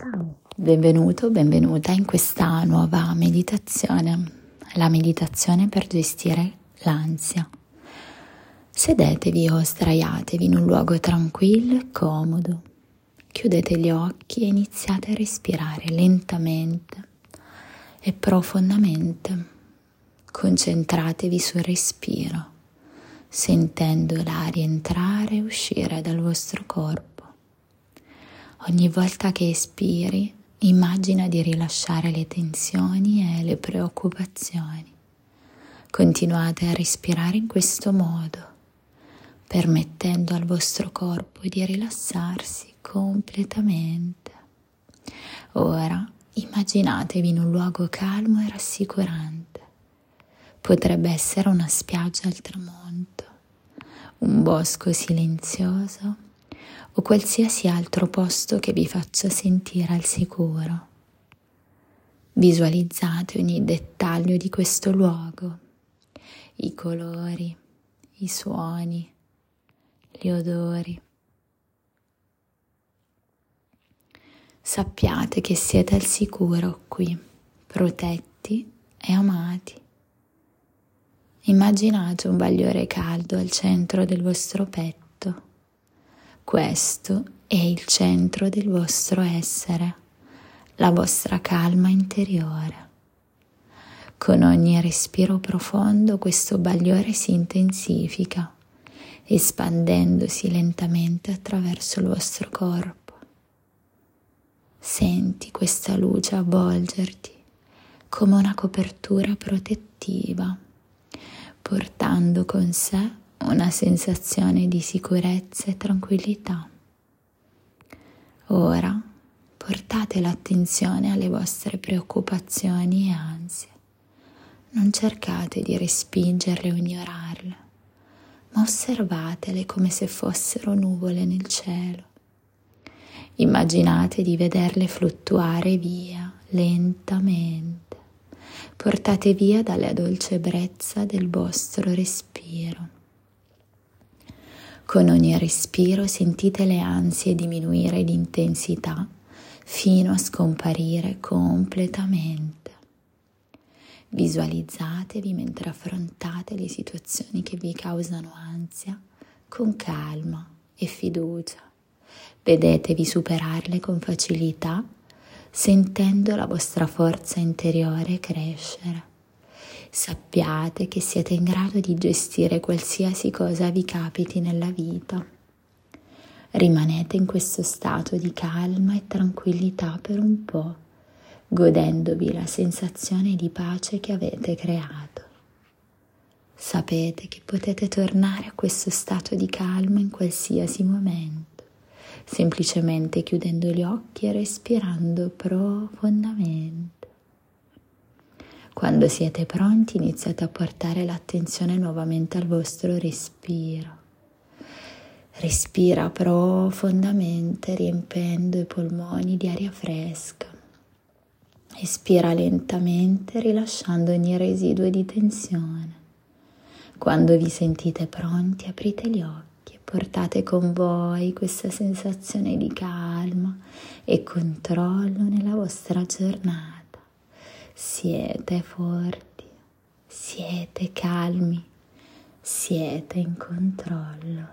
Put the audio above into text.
Ciao, benvenuto, benvenuta in questa nuova meditazione, la meditazione per gestire l'ansia. Sedetevi o sdraiatevi in un luogo tranquillo e comodo. Chiudete gli occhi e iniziate a respirare lentamente e profondamente. Concentratevi sul respiro, sentendo l'aria entrare e uscire dal vostro corpo. Ogni volta che espiri, immagina di rilasciare le tensioni e le preoccupazioni. Continuate a respirare in questo modo, permettendo al vostro corpo di rilassarsi completamente. Ora immaginatevi in un luogo calmo e rassicurante. Potrebbe essere una spiaggia al tramonto, un bosco silenzioso o qualsiasi altro posto che vi faccia sentire al sicuro. Visualizzate ogni dettaglio di questo luogo, i colori, i suoni, gli odori. Sappiate che siete al sicuro qui, protetti e amati. Immaginate un bagliore caldo al centro del vostro petto questo è il centro del vostro essere, la vostra calma interiore. Con ogni respiro profondo questo bagliore si intensifica, espandendosi lentamente attraverso il vostro corpo. Senti questa luce avvolgerti come una copertura protettiva, portando con sé una sensazione di sicurezza e tranquillità. Ora portate l'attenzione alle vostre preoccupazioni e ansie. Non cercate di respingerle o ignorarle, ma osservatele come se fossero nuvole nel cielo. Immaginate di vederle fluttuare via lentamente. Portate via dalla dolce ebbrezza del vostro respiro. Con ogni respiro sentite le ansie diminuire di intensità fino a scomparire completamente. Visualizzatevi mentre affrontate le situazioni che vi causano ansia con calma e fiducia. Vedetevi superarle con facilità, sentendo la vostra forza interiore crescere sappiate che siete in grado di gestire qualsiasi cosa vi capiti nella vita. Rimanete in questo stato di calma e tranquillità per un po', godendovi la sensazione di pace che avete creato. Sapete che potete tornare a questo stato di calma in qualsiasi momento, semplicemente chiudendo gli occhi e respirando profondamente. Quando siete pronti iniziate a portare l'attenzione nuovamente al vostro respiro. Respira profondamente riempendo i polmoni di aria fresca. Espira lentamente rilasciando ogni residuo di tensione. Quando vi sentite pronti aprite gli occhi e portate con voi questa sensazione di calma e controllo nella vostra giornata. Siete forti, siete calmi, siete in controllo.